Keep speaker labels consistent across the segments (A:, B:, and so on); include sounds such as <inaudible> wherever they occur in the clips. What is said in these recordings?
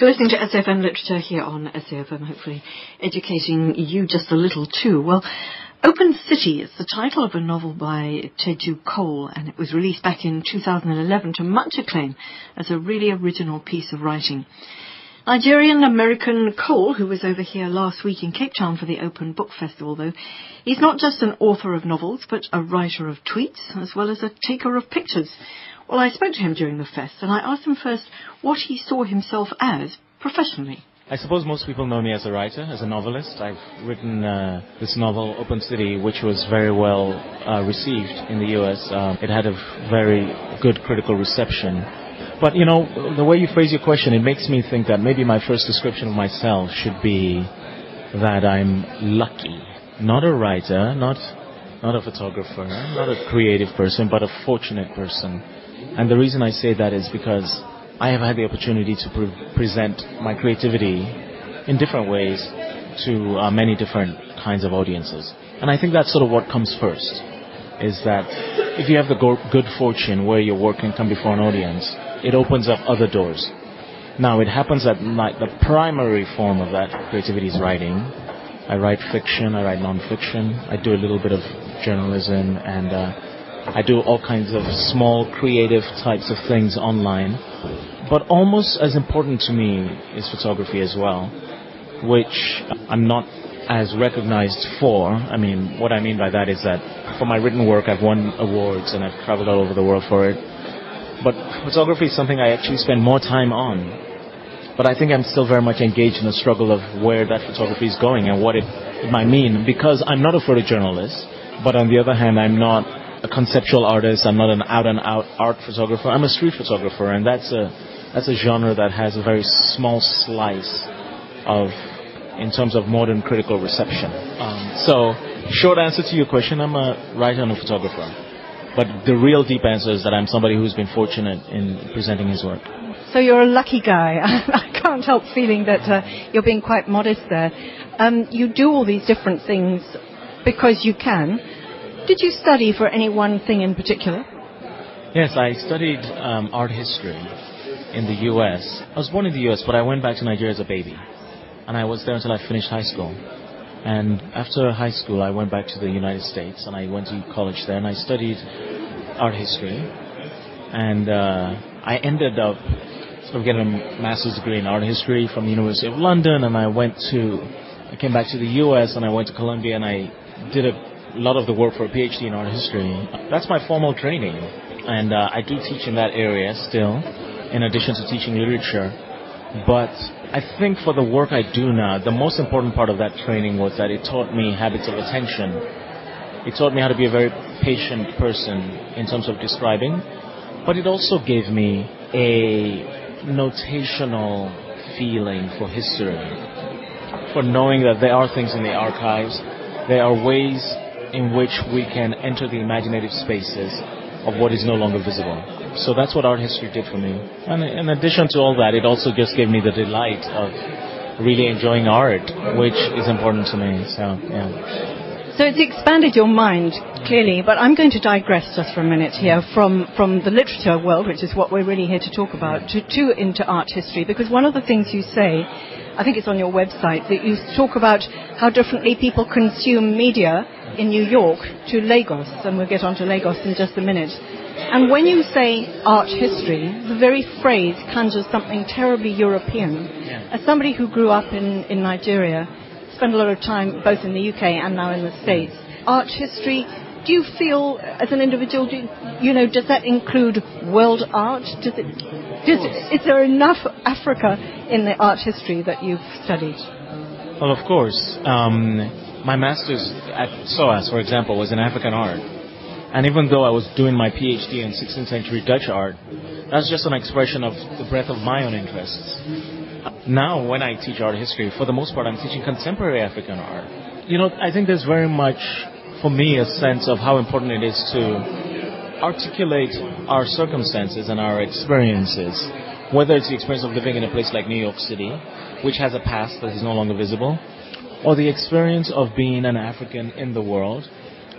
A: You're listening to SAFM Literature here on SAFM, hopefully educating you just a little too. Well, Open City is the title of a novel by Teju Cole, and it was released back in 2011 to much acclaim as a really original piece of writing. Nigerian American Cole, who was over here last week in Cape Town for the Open Book Festival, though, he's not just an author of novels, but a writer of tweets, as well as a taker of pictures. Well, I spoke to him during the fest, and I asked him first what he saw himself as professionally.
B: I suppose most people know me as a writer, as a novelist. I've written uh, this novel, Open City, which was very well uh, received in the US. Um, it had a very good critical reception. But, you know, the way you phrase your question, it makes me think that maybe my first description of myself should be that I'm lucky. Not a writer, not, not a photographer, not a creative person, but a fortunate person. And the reason I say that is because I have had the opportunity to pre- present my creativity in different ways to uh, many different kinds of audiences. And I think that's sort of what comes first, is that if you have the go- good fortune where your work can come before an audience, it opens up other doors. Now, it happens that like the primary form of that creativity is writing. I write fiction, I write nonfiction, I do a little bit of journalism, and uh, I do all kinds of small creative types of things online. But almost as important to me is photography as well, which I'm not as recognized for. I mean, what I mean by that is that for my written work, I've won awards and I've traveled all over the world for it. But photography is something I actually spend more time on. But I think I'm still very much engaged in the struggle of where that photography is going and what it, it might mean because I'm not a photojournalist, but on the other hand, I'm not a conceptual artist. I'm not an out and out art photographer. I'm a street photographer, and that's a that's a genre that has a very small slice of in terms of modern critical reception. Um, so, short answer to your question, I'm a writer and a photographer. But the real deep answer is that I'm somebody who's been fortunate in presenting his work.
A: So you're a lucky guy. <laughs> I can't help feeling that uh, you're being quite modest there. Um, you do all these different things because you can did you study for any one thing in particular?
B: Yes, I studied um, art history in the U.S. I was born in the U.S., but I went back to Nigeria as a baby, and I was there until I finished high school. And after high school, I went back to the United States, and I went to college there, and I studied art history. And uh, I ended up sort of getting a master's degree in art history from the University of London, and I went to, I came back to the U.S. and I went to Columbia, and I did a a lot of the work for a PhD in art history. That's my formal training, and uh, I do teach in that area still, in addition to teaching literature. But I think for the work I do now, the most important part of that training was that it taught me habits of attention. It taught me how to be a very patient person in terms of describing, but it also gave me a notational feeling for history, for knowing that there are things in the archives, there are ways in which we can enter the imaginative spaces of what is no longer visible. So that's what art history did for me. And in addition to all that, it also just gave me the delight of really enjoying art, which is important to me. So, yeah.
A: So it's expanded your mind, clearly, but I'm going to digress just for a minute here from, from the literature world, which is what we're really here to talk about, to, to into art history, because one of the things you say, I think it's on your website, that you talk about how differently people consume media in New York to Lagos, and we'll get on to Lagos in just a minute. And when you say art history, the very phrase conjures something terribly European. Yeah. As somebody who grew up in, in Nigeria, spent a lot of time both in the UK and now in the States, art history, do you feel as an individual, do, you know, does that include world art? Does it, is there enough Africa in the art history that you've studied?
B: Well, of course. Um, my master's at SOAS, for example, was in African art. And even though I was doing my PhD in 16th century Dutch art, that's just an expression of the breadth of my own interests. Now, when I teach art history, for the most part, I'm teaching contemporary African art. You know, I think there's very much, for me, a sense of how important it is to articulate our circumstances and our experiences, whether it's the experience of living in a place like New York City, which has a past that is no longer visible, or the experience of being an African in the world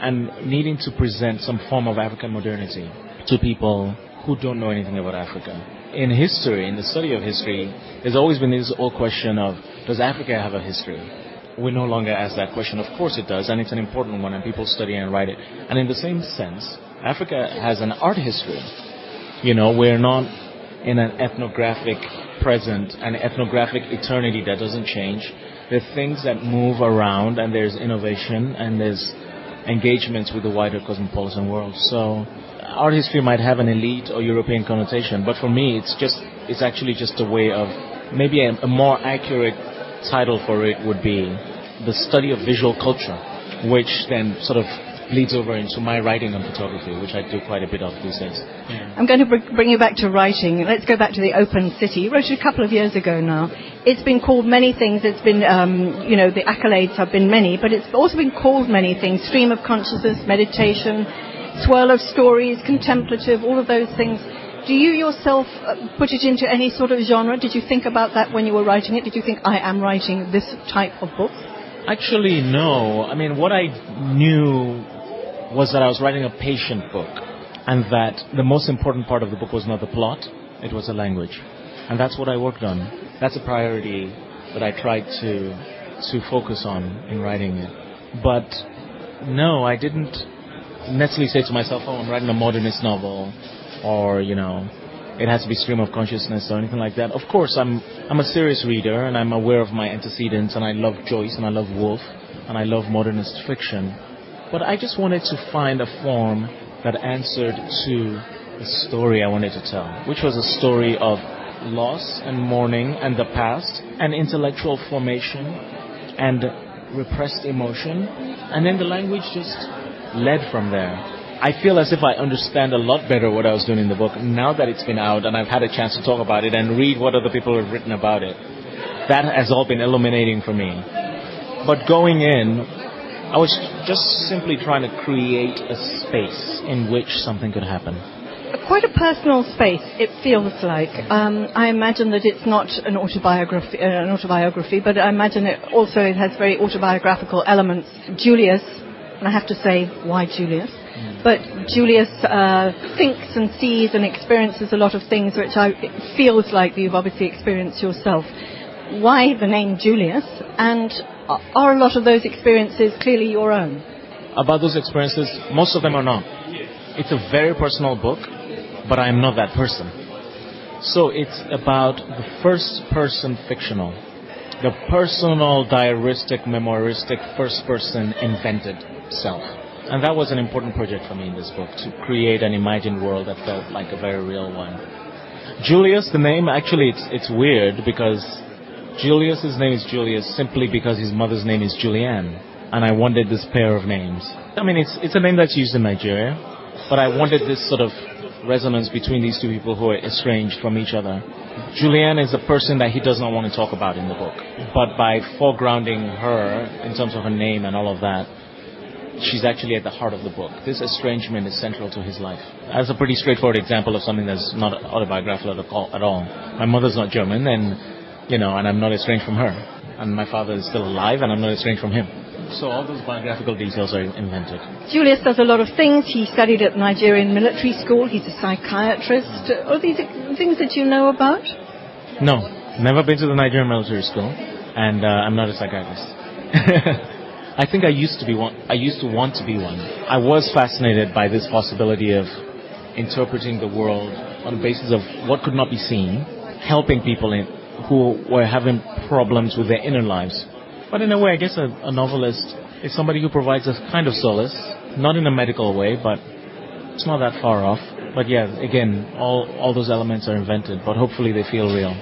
B: and needing to present some form of African modernity to people who don't know anything about Africa. in history, in the study of history, there's always been this old question of does Africa have a history? We no longer ask that question. Of course it does, and it's an important one, and people study and write it. And in the same sense, Africa has an art history. You know, we're not in an ethnographic present, an ethnographic eternity that doesn't change. There are things that move around, and there's innovation, and there's engagements with the wider cosmopolitan world. So art history might have an elite or European connotation, but for me, it's just it's actually just a way of maybe a, a more accurate title for it would be the study of visual culture, which then sort of bleeds over into my writing and photography, which I do quite a bit of these days.
A: Yeah. I'm going to br- bring you back to writing. Let's go back to the Open City. You wrote it a couple of years ago now. It's been called many things. It's been, um, you know, the accolades have been many, but it's also been called many things. Stream of consciousness, meditation, swirl of stories, contemplative, all of those things. Do you yourself uh, put it into any sort of genre? Did you think about that when you were writing it? Did you think, I am writing this type of book?
B: Actually, no. I mean, what I knew was that I was writing a patient book, and that the most important part of the book was not the plot, it was the language. And that's what I worked on. That's a priority that I tried to to focus on in writing it. But no, I didn't necessarily say to myself, "Oh, I'm writing a modernist novel," or you know, it has to be stream of consciousness or anything like that. Of course, I'm I'm a serious reader and I'm aware of my antecedents, and I love Joyce and I love Woolf and I love modernist fiction. But I just wanted to find a form that answered to the story I wanted to tell, which was a story of loss and mourning and the past and intellectual formation and repressed emotion. And then the language just led from there. I feel as if I understand a lot better what I was doing in the book now that it's been out and I've had a chance to talk about it and read what other people have written about it. That has all been illuminating for me. But going in, I was just simply trying to create a space in which something could happen.
A: Quite a personal space, it feels like. Um, I imagine that it's not an autobiography, uh, an autobiography, but I imagine it also it has very autobiographical elements. Julius, and I have to say, why Julius? Mm. But Julius uh, thinks and sees and experiences a lot of things which I, it feels like you've obviously experienced yourself. Why the name Julius? And are a lot of those experiences clearly your own?
B: About those experiences, most of them are not. It's a very personal book, but I am not that person. So it's about the first person fictional, the personal, diaristic, memoiristic, first person invented self. And that was an important project for me in this book, to create an imagined world that felt like a very real one. Julius, the name, actually, it's, it's weird because Julius's name is Julius simply because his mother's name is Julianne, and I wanted this pair of names. I mean, it's it's a name that's used in Nigeria, but I wanted this sort of resonance between these two people who are estranged from each other. Julianne is a person that he does not want to talk about in the book, but by foregrounding her in terms of her name and all of that, she's actually at the heart of the book. This estrangement is central to his life. That's a pretty straightforward example of something that's not autobiographical at all. My mother's not German, and you know, and I'm not estranged from her. And my father is still alive, and I'm not estranged from him. So all those biographical details are invented.
A: Julius does a lot of things. He studied at Nigerian military school. He's a psychiatrist. Are these things that you know about?
B: No, never been to the Nigerian military school, and uh, I'm not a psychiatrist. <laughs> I think I used to be one. I used to want to be one. I was fascinated by this possibility of interpreting the world on the basis of what could not be seen, helping people in who were having problems with their inner lives. But in a way, I guess a, a novelist is somebody who provides a kind of solace, not in a medical way, but it's not that far off. But yeah, again, all, all those elements are invented, but hopefully they feel real.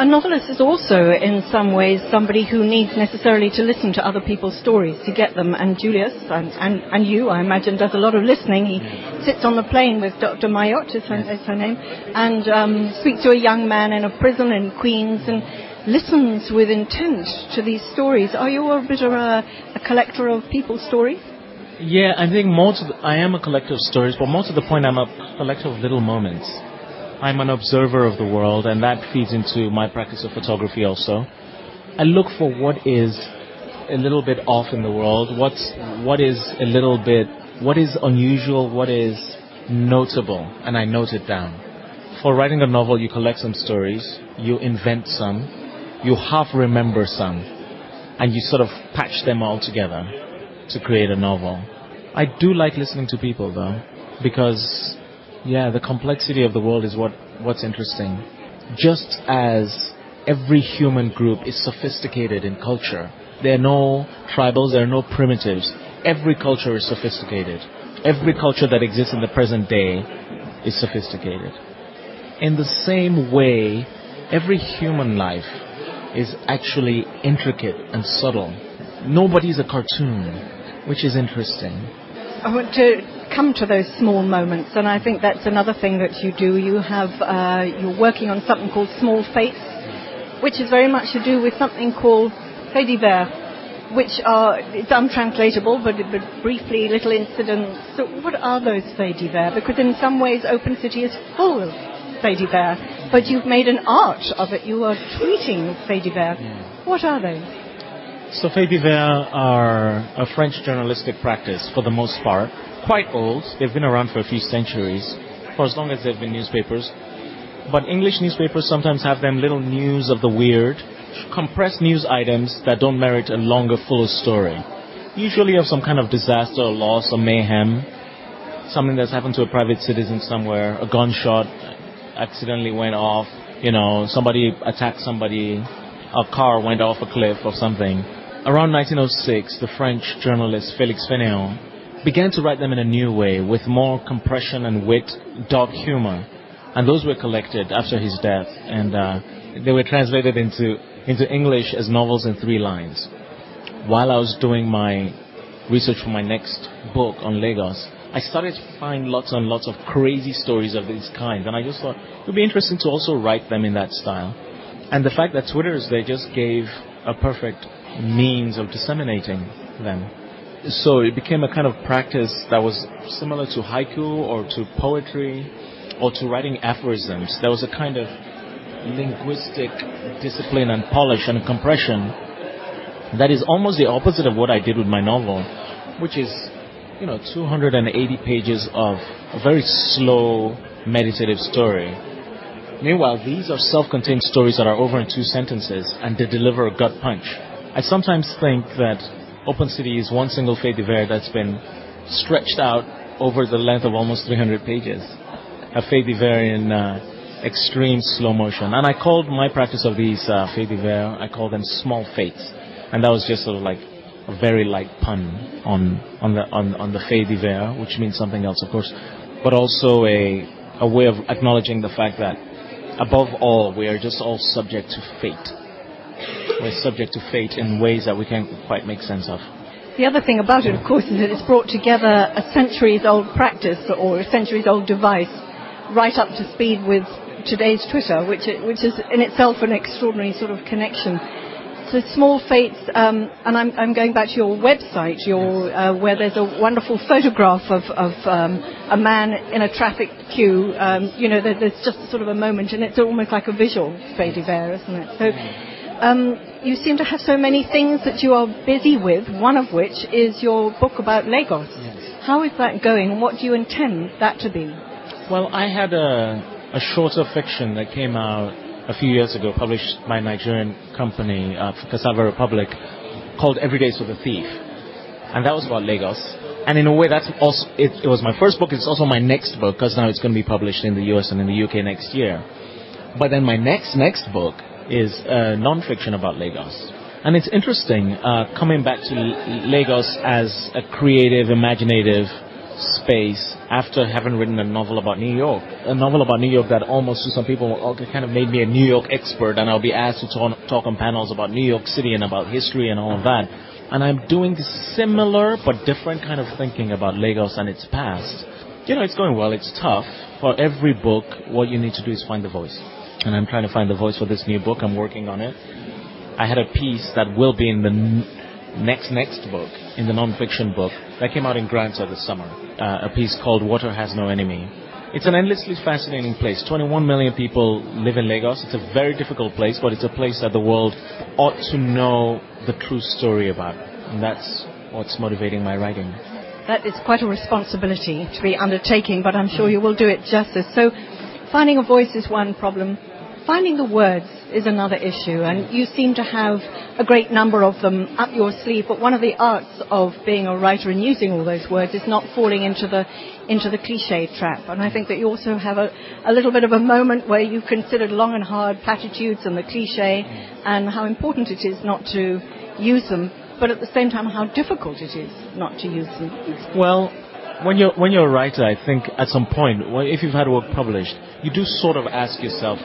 A: A novelist is also, in some ways, somebody who needs necessarily to listen to other people's stories to get them. And Julius, and, and, and you, I imagine, does a lot of listening. He sits on the plane with Dr. Maillotte, is her, is her name, and um, speaks to a young man in a prison in Queens and listens with intent to these stories. Are you a bit of a, a collector of people's stories?
B: Yeah, I think most the, I am a collector of stories, but most of the point I'm a collector of little moments. I'm an observer of the world, and that feeds into my practice of photography also. I look for what is a little bit off in the world, what's, what is a little bit, what is unusual, what is notable, and I note it down. for writing a novel, you collect some stories, you invent some, you half remember some, and you sort of patch them all together to create a novel. I do like listening to people though, because yeah, the complexity of the world is what, what's interesting. Just as every human group is sophisticated in culture, there are no tribals, there are no primitives. Every culture is sophisticated. Every culture that exists in the present day is sophisticated. In the same way, every human life is actually intricate and subtle. Nobody's a cartoon, which is interesting.
A: I want to come to those small moments, and I think that's another thing that you do. You have uh, you're working on something called Small Fates, which is very much to do with something called faits divers, which are it's untranslatable, but, but briefly little incidents. So what are those faits divers? Because in some ways, Open City is full of faits divers, but you've made an art of it. You are tweeting faits divers. Yeah. What are they?
B: So faits divers are a French journalistic practice for the most part. Quite old. They've been around for a few centuries, for as long as there have been newspapers. But English newspapers sometimes have them little news of the weird, compressed news items that don't merit a longer, fuller story. Usually of some kind of disaster or loss or mayhem, something that's happened to a private citizen somewhere, a gunshot accidentally went off, you know, somebody attacked somebody, a car went off a cliff or something. Around 1906, the French journalist Félix Fénéon began to write them in a new way with more compression and wit, dark humor. And those were collected after his death and uh, they were translated into into English as novels in three lines. While I was doing my research for my next book on Lagos, I started to find lots and lots of crazy stories of these kinds, and I just thought it would be interesting to also write them in that style. And the fact that Twitter is there just gave a perfect means of disseminating them. So it became a kind of practice that was similar to haiku or to poetry or to writing aphorisms. There was a kind of linguistic discipline and polish and compression that is almost the opposite of what I did with my novel, which is, you know, 280 pages of a very slow, meditative story. Meanwhile, these are self-contained stories that are over in two sentences and they deliver a gut punch. I sometimes think that Open City is one single fait divers that's been stretched out over the length of almost 300 pages. A fait divers in uh, extreme slow motion. And I called my practice of these uh, faits divers, I call them small fates. And that was just sort of like a very light pun on, on the, on, on the fait divers, which means something else, of course, but also a, a way of acknowledging the fact that above all, we are just all subject to fate. We're subject to fate in ways that we can't quite make sense of.
A: The other thing about it, of course, is that it's brought together a centuries old practice or a centuries old device right up to speed with today's Twitter, which, which is in itself an extraordinary sort of connection. So small fates, um, and I'm, I'm, going back to your website, your, uh, where there's a wonderful photograph of, of um, a man in a traffic queue. Um, you know, there, there's just sort of a moment, and it's almost like a visual fait divers, isn't it? So um, you seem to have so many things that you are busy with. One of which is your book about Lagos. Yes. How is that going? What do you intend that to be?
B: Well, I had a a shorter fiction that came out a few years ago, published by a Nigerian company, uh, Cassava Republic, called Every Day's with a Thief. And that was about Lagos. And in a way, that's also, it, it was my first book, it's also my next book, because now it's going to be published in the US and in the UK next year. But then my next, next book is uh, non-fiction about Lagos. And it's interesting, uh, coming back to Lagos as a creative, imaginative space after having written a novel about New York. A novel about New York that almost to some people kind of made me a New York expert, and I'll be asked to talk, talk on panels about New York City and about history and all of that. And I'm doing similar but different kind of thinking about Lagos and its past. You know, it's going well. It's tough. For every book, what you need to do is find the voice. And I'm trying to find the voice for this new book. I'm working on it. I had a piece that will be in the next next book in the non-fiction book that came out in Granta this summer, uh, a piece called Water Has No Enemy. It's an endlessly fascinating place. 21 million people live in Lagos. It's a very difficult place, but it's a place that the world ought to know the true story about. And that's what's motivating my writing.
A: That is quite a responsibility to be undertaking, but I'm sure you will do it justice. So, finding a voice is one problem. Finding the words is another issue, and you seem to have a great number of them up your sleeve. But one of the arts of being a writer and using all those words is not falling into the into the cliche trap. And I think that you also have a, a little bit of a moment where you've considered long and hard platitudes and the cliche, and how important it is not to use them, but at the same time how difficult it is not to use them.
B: Well, when you're when you're a writer, I think at some point, if you've had work published, you do sort of ask yourself,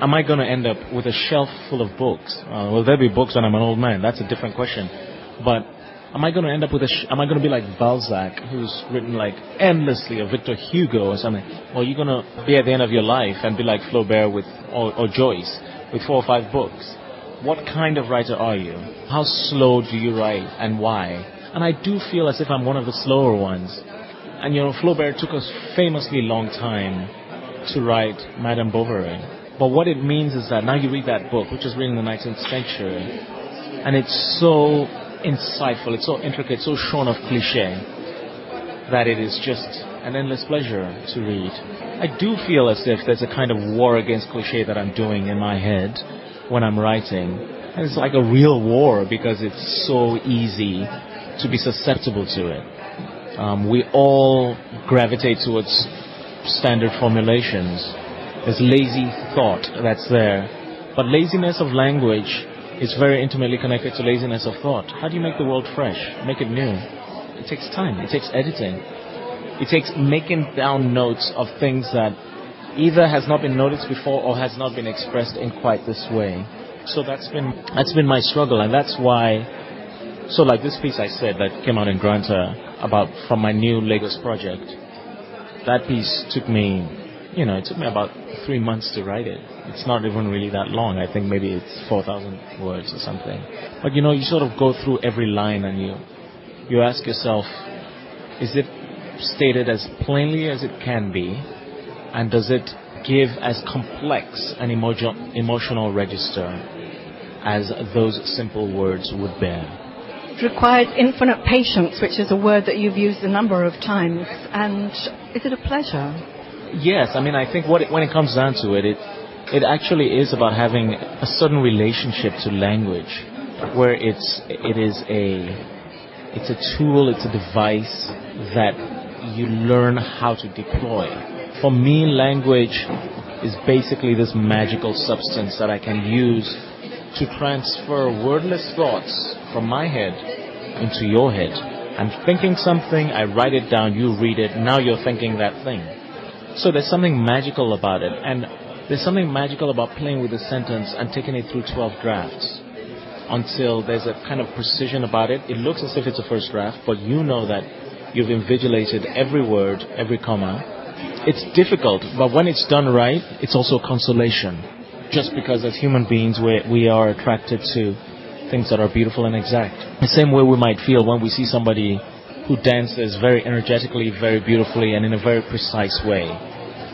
B: am I going to end up with a shelf full of books? Uh, will there be books when I'm an old man? That's a different question. But am I going to end up with a? Sh- am I going to be like Balzac, who's written like endlessly, or Victor Hugo or something? Or are you going to be at the end of your life and be like Flaubert with or, or Joyce with four or five books? What kind of writer are you? How slow do you write and why? And I do feel as if I'm one of the slower ones. And you know, Flaubert took us famously long time to write Madame Bovary. But what it means is that now you read that book, which is written in the 19th century, and it's so insightful, it's so intricate, so shorn of cliche, that it is just an endless pleasure to read. I do feel as if there's a kind of war against cliche that I'm doing in my head when I'm writing. And it's like a real war because it's so easy to be susceptible to it. Um, we all gravitate towards standard formulations there's lazy thought that's there. But laziness of language is very intimately connected to laziness of thought. How do you make the world fresh? Make it new? It takes time. It takes editing. It takes making down notes of things that either has not been noticed before or has not been expressed in quite this way. So that's been that's been my struggle, and that's why. So like this piece I said that came out in Granta about from my new Lagos project. That piece took me you know, it took me about three months to write it. It's not even really that long. I think maybe it's 4,000 words or something. But you know, you sort of go through every line and you, you ask yourself, is it stated as plainly as it can be? And does it give as complex an emo- emotional register as those simple words would bear?
A: It requires infinite patience, which is a word that you've used a number of times. And is it a pleasure?
B: Yes, I mean, I think what it, when it comes down to it, it it actually is about having a certain relationship to language, where it's it is a it's a tool, it's a device that you learn how to deploy. For me, language is basically this magical substance that I can use to transfer wordless thoughts from my head into your head. I'm thinking something, I write it down, you read it, now you're thinking that thing. So there's something magical about it, and there's something magical about playing with a sentence and taking it through 12 drafts until there's a kind of precision about it. It looks as if it's a first draft, but you know that you've invigilated every word, every comma. It's difficult, but when it's done right, it's also consolation. Just because as human beings we, we are attracted to things that are beautiful and exact. The same way we might feel when we see somebody who dances very energetically, very beautifully, and in a very precise way.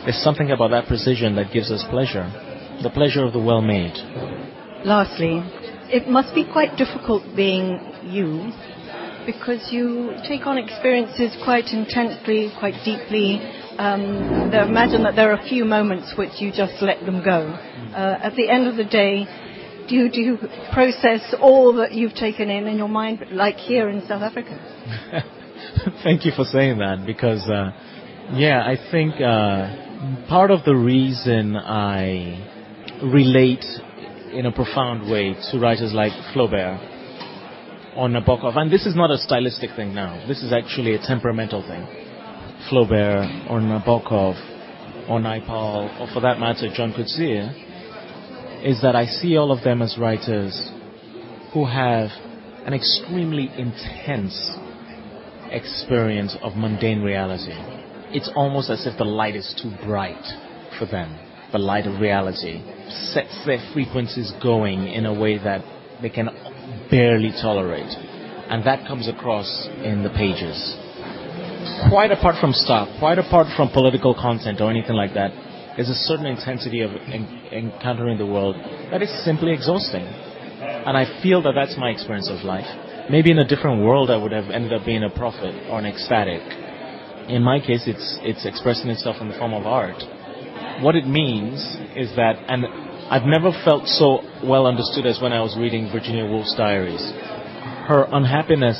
B: There's something about that precision that gives us pleasure, the pleasure of the well made.
A: Lastly, it must be quite difficult being you because you take on experiences quite intensely, quite deeply. Um, imagine that there are a few moments which you just let them go. Uh, at the end of the day, do you, do you process all that you've taken in in your mind, like here in South Africa? <laughs> <laughs>
B: Thank you for saying that because, uh, yeah, I think uh, part of the reason I relate in a profound way to writers like Flaubert or Nabokov, and this is not a stylistic thing now, this is actually a temperamental thing. Flaubert or Nabokov or Naipaul, or for that matter, John Coetzee, is that I see all of them as writers who have an extremely intense experience of mundane reality. It's almost as if the light is too bright for them. The light of reality sets their frequencies going in a way that they can barely tolerate. And that comes across in the pages. Quite apart from stuff, quite apart from political content or anything like that, there's a certain intensity of en- encountering the world that is simply exhausting. And I feel that that's my experience of life. Maybe in a different world I would have ended up being a prophet or an ecstatic. In my case, it's, it's expressing itself in the form of art. what it means is that, and I've never felt so well understood as when I was reading Virginia Woolf's diaries. Her unhappiness,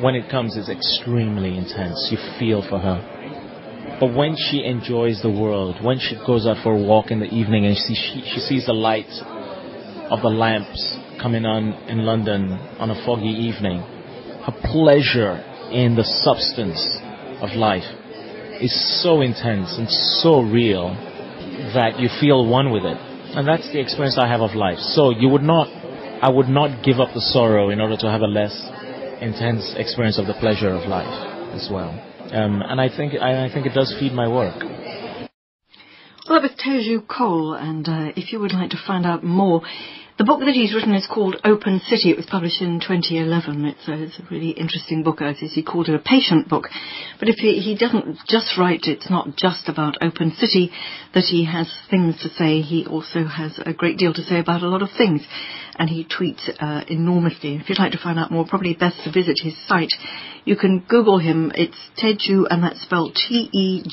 B: when it comes, is extremely intense. You feel for her. But when she enjoys the world, when she goes out for a walk in the evening and she, she, she sees the light of the lamps coming on in London on a foggy evening, her pleasure in the substance of life is so intense and so real that you feel one with it. And that's the experience I have of life. So you would not, I would not give up the sorrow in order to have a less intense experience of the pleasure of life as well. Um, and I think, I, I think it does feed my work.
A: Well, that was Teju Cole, and uh, if you would like to find out more, the book that he's written is called Open City. It was published in 2011. It's a, it's a really interesting book. As he called it a patient book. But if he, he doesn't just write, it's not just about Open City that he has things to say. He also has a great deal to say about a lot of things. And he tweets uh, enormously. If you'd like to find out more, probably best to visit his site. You can Google him. It's Teju, and that's spelled T-E-J-U-C-O-L-E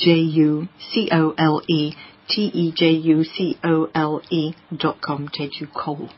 A: T-E-J-U-C-O-L-E dot com, Teju Cole.